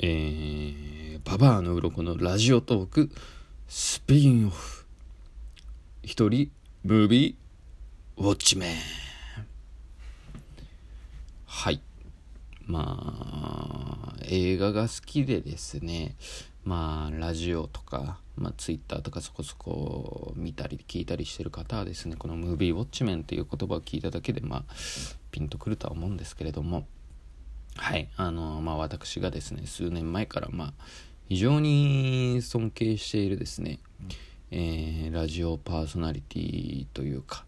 えー、ババアの鱗のラジオトークスピンオフ。一人ムービーウォッチメン。はい。まあ映画が好きでですね。まあラジオとか、まあ、ツイッターとかそこそこ見たり聞いたりしてる方はですねこのムービーウォッチメンという言葉を聞いただけでまあピンとくるとは思うんですけれども。はい。あのまあ私がですね数年前からまあ非常に尊敬しているですね、えー、ラジオパーソナリティというか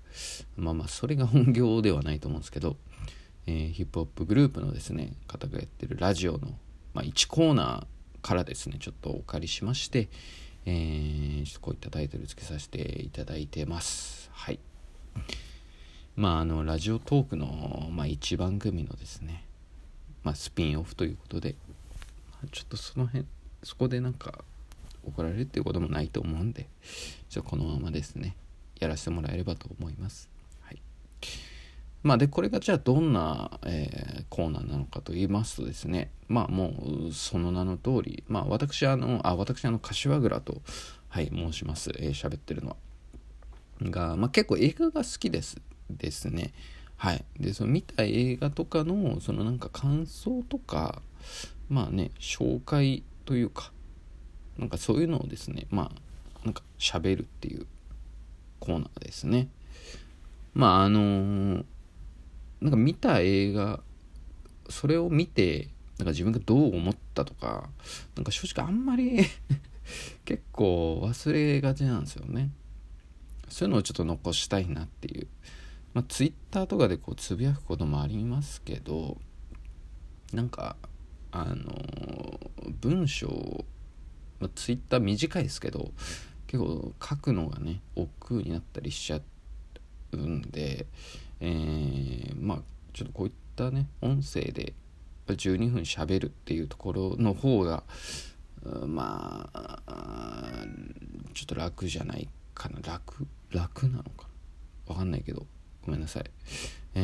まあまあそれが本業ではないと思うんですけど、えー、ヒップホップグループのですね方がやってるラジオの、まあ、1コーナーからですねちょっとお借りしまして、えー、ちょっとこういったタイトルつけさせていただいてます。はい。まああのラジオトークの、まあ、1番組のですねまあ、スピンオフということで、まあ、ちょっとその辺そこでなんか怒られるっていうこともないと思うんでじゃこのままですねやらせてもらえればと思います。はい、まあでこれがじゃあどんな、えー、コーナーなのかと言いますとですねまあもうその名の通りまあ私あのあ私あの柏倉とはい申しますえー、喋ってるのは。が、まあ、結構映画が好きですですね。はい、でその見た映画とかのそのなんか感想とかまあね紹介というかなんかそういうのをですねまあなんか喋るっていうコーナーですね。まああのー、なんか見た映画それを見てなんか自分がどう思ったとかなんか正直あんまり 結構忘れがちなんですよね。そういうのをちょっと残したいなっていうまあ、ツイッターとかでこうつぶやくこともありますけどなんかあの文章、まあ、ツイッター短いですけど結構書くのがね億劫になったりしちゃうんで、えー、まあちょっとこういったね音声で12分しゃべるっていうところの方がまあちょっと楽じゃないかな。楽楽なのかな。分かんないけど。ごめんなさい。え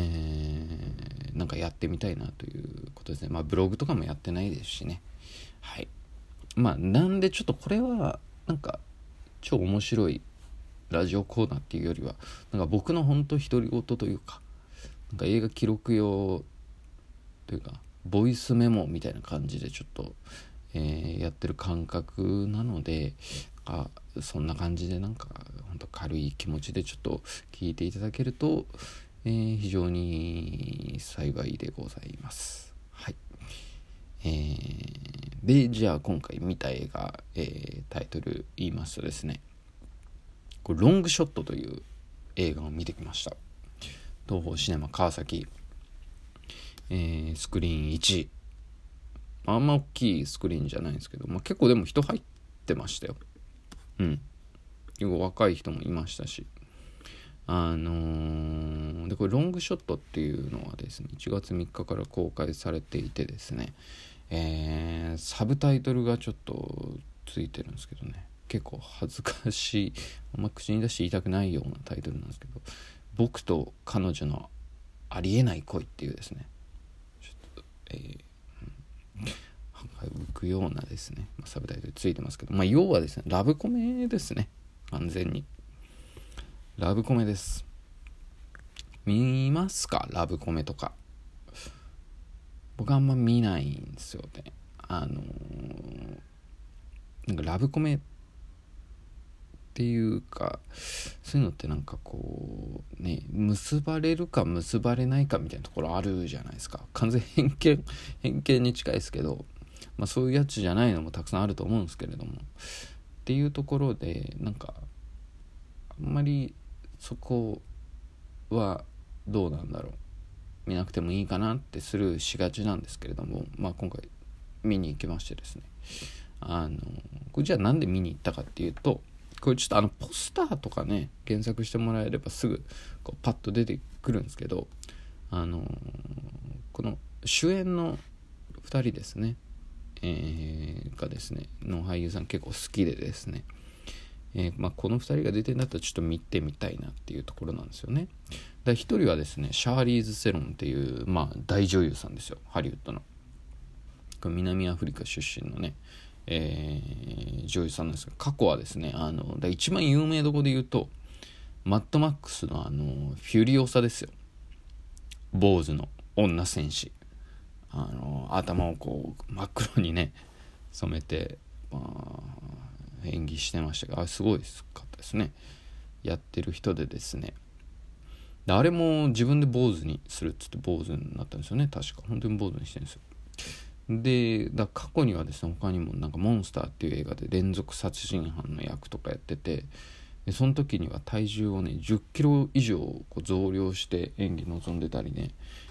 ー、なんかやってみたいなということですね。まあブログとかもやってないですしね。はい。まあなんでちょっとこれはなんか超面白いラジオコーナーっていうよりはなんか僕の本当独り言というかなんか映画記録用というかボイスメモみたいな感じでちょっと、えー、やってる感覚なのであそんな感じでなんか本当軽い気持ちでちょっと聞いていただけると、えー、非常に幸いでございます。はい。えー、で、じゃあ今回見た映画、えー、タイトル言いますとですね、これロングショットという映画を見てきました。東宝シネマ川崎、えー、スクリーン1。あんま大きいスクリーンじゃないんですけど、まあ、結構でも人入ってましたよ。うん。結構若い人もいましたし。あのー、で、これロングショットっていうのはですね、1月3日から公開されていてですね、えー、サブタイトルがちょっとついてるんですけどね、結構恥ずかしい、あんま口に出して言いたくないようなタイトルなんですけど、僕と彼女のありえない恋っていうですね、ちょっと、えー、ようなですね、まあ、サブタイトルついてますけど、まあ、要はですね、ラブコメですね。完全に。ラブコメです。見ますか？ラブコメとか。僕あんま見ないんですよね。あのー、なんかラブコメっていうか、そういうのってなんかこう、ね、結ばれるか結ばれないかみたいなところあるじゃないですか。完全偏見、偏見に近いですけど、まあ、そういうやつじゃないのもたくさんあると思うんですけれども。っていうところでなんかあんまりそこはどうなんだろう。見なくてもいいかなってスルーしがちなんですけれども、まあ、今回見に行きましてですね。あのこれじゃあなんで見に行ったかっていうとこれちょっとあのポスターとかね検索してもらえればすぐこうパッと出てくるんですけどあのこの主演の2人ですね。えー、がですねの俳優さん結構好きでですね、えー、まあ、この2人が出てんだったらちょっと見てみたいなっていうところなんですよね。で1人はですねシャーリーズ・セロンっていう、まあ、大女優さんですよハリウッドの。南アフリカ出身のね、えー、女優さんなんですが過去はですねあのだ一番有名どこで言うとマッドマックスのあのフュリオサですよ坊主の女戦士あの頭をこう真っ黒にね染めて、まあ、演技してましたがあすごいかったですね。やってる人でですね。であれも自分で坊主にするっつって坊主になったんですよね。確か。本当に坊主にしてるんですよ。でだ過去にはですね他にもなんか「モンスター」っていう映画で連続殺人犯の役とかやっててでその時には体重をね1 0キロ以上こう増量して演技臨んでたりね。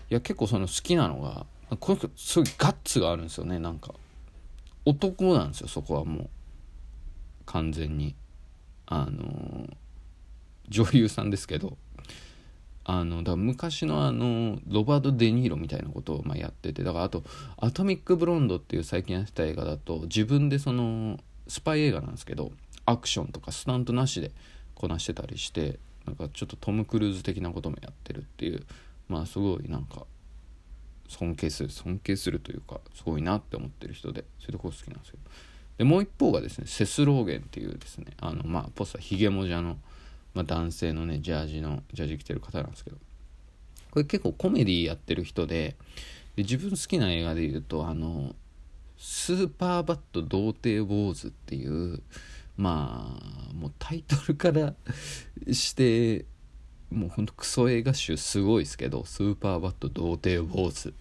いや結構その好きなのがこれすごいガッツがあるんですよねなんか。男なんですよそこはもう。完全に。あの女優さんですけど。あのだ昔のあのロバート・デ・ニーロみたいなことをまあやってて。だからあと「アトミック・ブロンド」っていう最近やってた映画だと自分でそのスパイ映画なんですけどアクションとかスタントなしでこなしてたりしてなんかちょっとトム・クルーズ的なこともやってるっていう。まあすごいなんか尊敬する尊敬するというかすごいなって思ってる人でそういうとこ好きなんですよでもう一方がですねセスローゲンっていうですねあのまあポスターヒゲモジャのまあ、男性のねジャージのジャージ着てる方なんですけど。これ結構コメディやってる人でで自分好きな映画で言うとあのスーパーバット童貞坊主っていうまあもうタイトルから してもうほんとクソ映画集すごいですけどスーパーバット童貞坊主。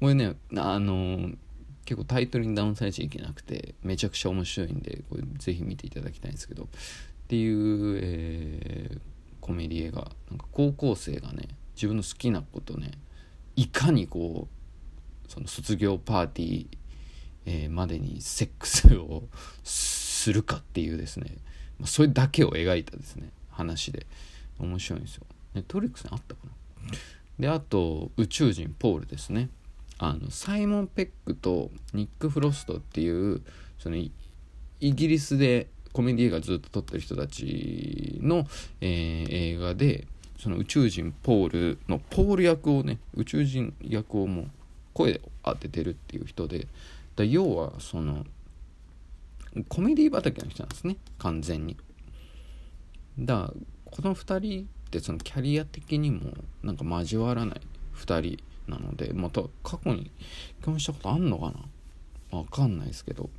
これねあの結構タイトルにダウンされちゃいけなくてめちゃくちゃ面白いんでこれぜひ見ていただきたいんですけど。っていう、えー、コメディ映画。なんか高校生がね自分の好きなことねいかにこうその卒業パーティー、えー、までにセックスを するかっていうですね、まあ、それだけを描いたですね話で。面白いんですよ。ネットリックスにあったかな？であと宇宙人ポールですね。あのサイモン・ペックとニック・フロストっていうそのイギリスでコメディ映画ずっと撮ってる人たちの、えー、映画でその宇宙人ポールのポール役をね宇宙人役をもう声を当ててるっていう人でだ要はそのコメディ畑の人なんですね。完全に。だこの2人ってそのキャリア的にもなんか交わらない2人なのでまた過去に結婚したことあんのかな？わかんないですけど。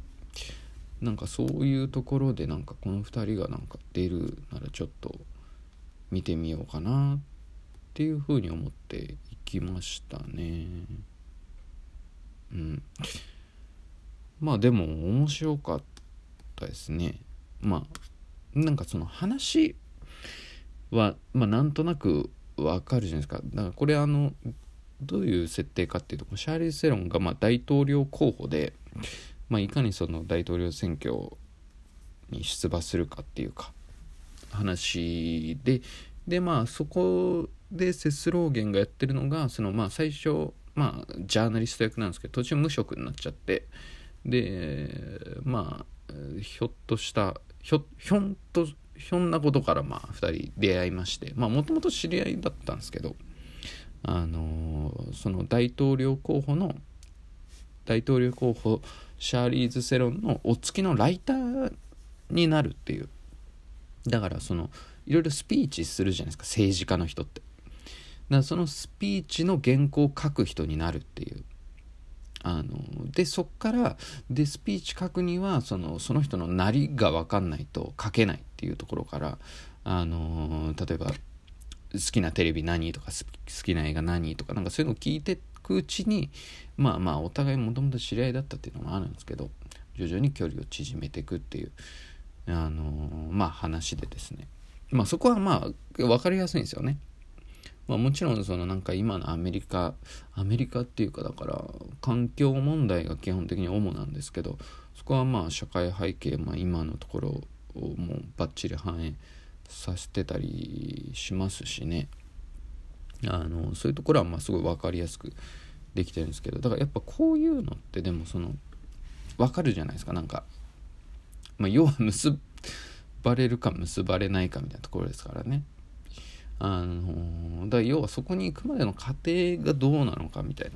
なんかそういうところでなんかこの2人がなんか出るならちょっと見てみようかなっていうふうに思っていきましたね。うん。まあでも面白かったですね。まあなんかその話はまあなんとなくわかるじゃないですか。だからこれあのどういう設定かっていうとシャーリー・セロンがま大統領候補でまあ、いかにその大統領選挙に出馬するかっていうか話ででまあそこでセスローゲンがやってるのがそのまあ最初まあジャーナリスト役なんですけど途中無職になっちゃってでまあひょっとしたひょひょんとひょんなことからまあ2人出会いましてまあもともと知り合いだったんですけどあのその大統領候補の大統領候補シャーリーズ・セロンのお付きのライターになるっていうだからそのいろいろスピーチするじゃないですか政治家の人って。だからそのスピーチの原稿を書く人になるっていうあのでそっからでスピーチ書くにはそのその人のなりが分かんないと書けないっていうところからあの例えば好きなテレビ何とか好きな映画何とかなんかそういうのを聞いてくうちにまあまあお互いもともと知り合いだったっていうのもあるんですけど徐々に距離を縮めていくっていうあの、まあ話でですねまあそこはまあ分かりやすいんですよね。まあ、もちろんそのなんか今のアメリカアメリカっていうかだから環境問題が基本的に主なんですけどそこはまあ社会背景、まあ、今のところをもうバッチリ反映させてたりしますしね。あのそういうところはまあすごい分かりやすくできてるんですけどだからやっぱこういうのってでもその分かるじゃないですか。なんか、まあ、要は結ばれるか結ばれないかみたいなところですからね。あのだ要はそこに行くまでの過程がどうなのかみたいな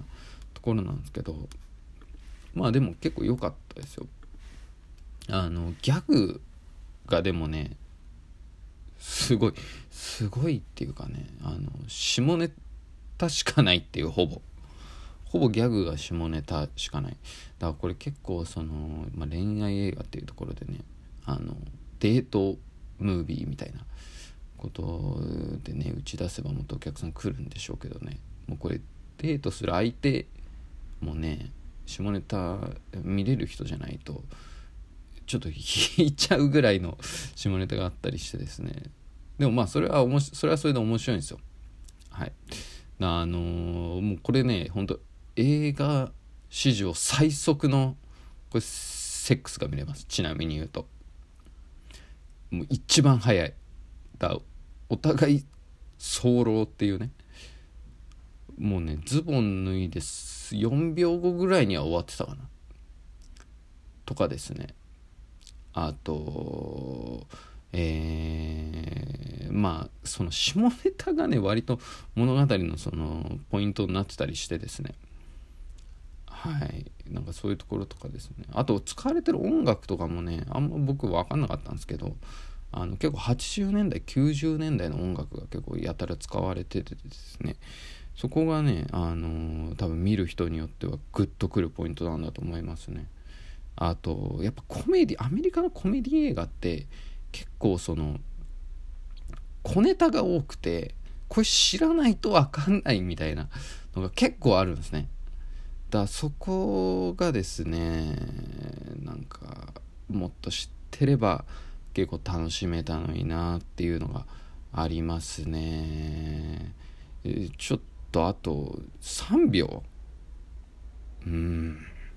ところなんですけどまあでも結構良かったですよ。あのギャグがでもねすごいすごいっていうかねあの下ネタしかないっていうほぼ。ほぼギャグが下ネタしかない。だからこれ結構その、まあ、恋愛映画っていうところでねあのデートムービーみたいなことでね打ち出せばもっとお客さん来るんでしょうけどね。もうこれデートする相手もね下ネタ見れる人じゃないとちょっと引いちゃうぐらいの 下ネタがあったりしてですね。でもまあそれはおもしそれはそれで面白いんですよ。はい。あのー、もうこれね本当映画史上最速のこれセックスが見れます。ちなみに言うと。もう一番早い。だお互い早漏っていうね。もうねズボン脱いで4秒後ぐらいには終わってたかな。とかですね。あとえー、まあその下ネタがね割と物語のそのポイントになってたりしてですね。はい。なんかそういうところとかですね。あと使われてる音楽とかもねあんま僕分かんなかったんですけどあの結構80年代90年代の音楽が結構やたら使われててですね。そこがねあの多分見る人によってはグッとくるポイントなんだと思いますね。あとやっぱコメディアメリカのコメディ映画って結構その小ネタが多くてこれ知らないと分かんないみたいなのが結構あるんですね。だそこがですねなんかもっと知ってれば結構楽しめたのになっていうのがありますね。ちょっとあと3秒。うん。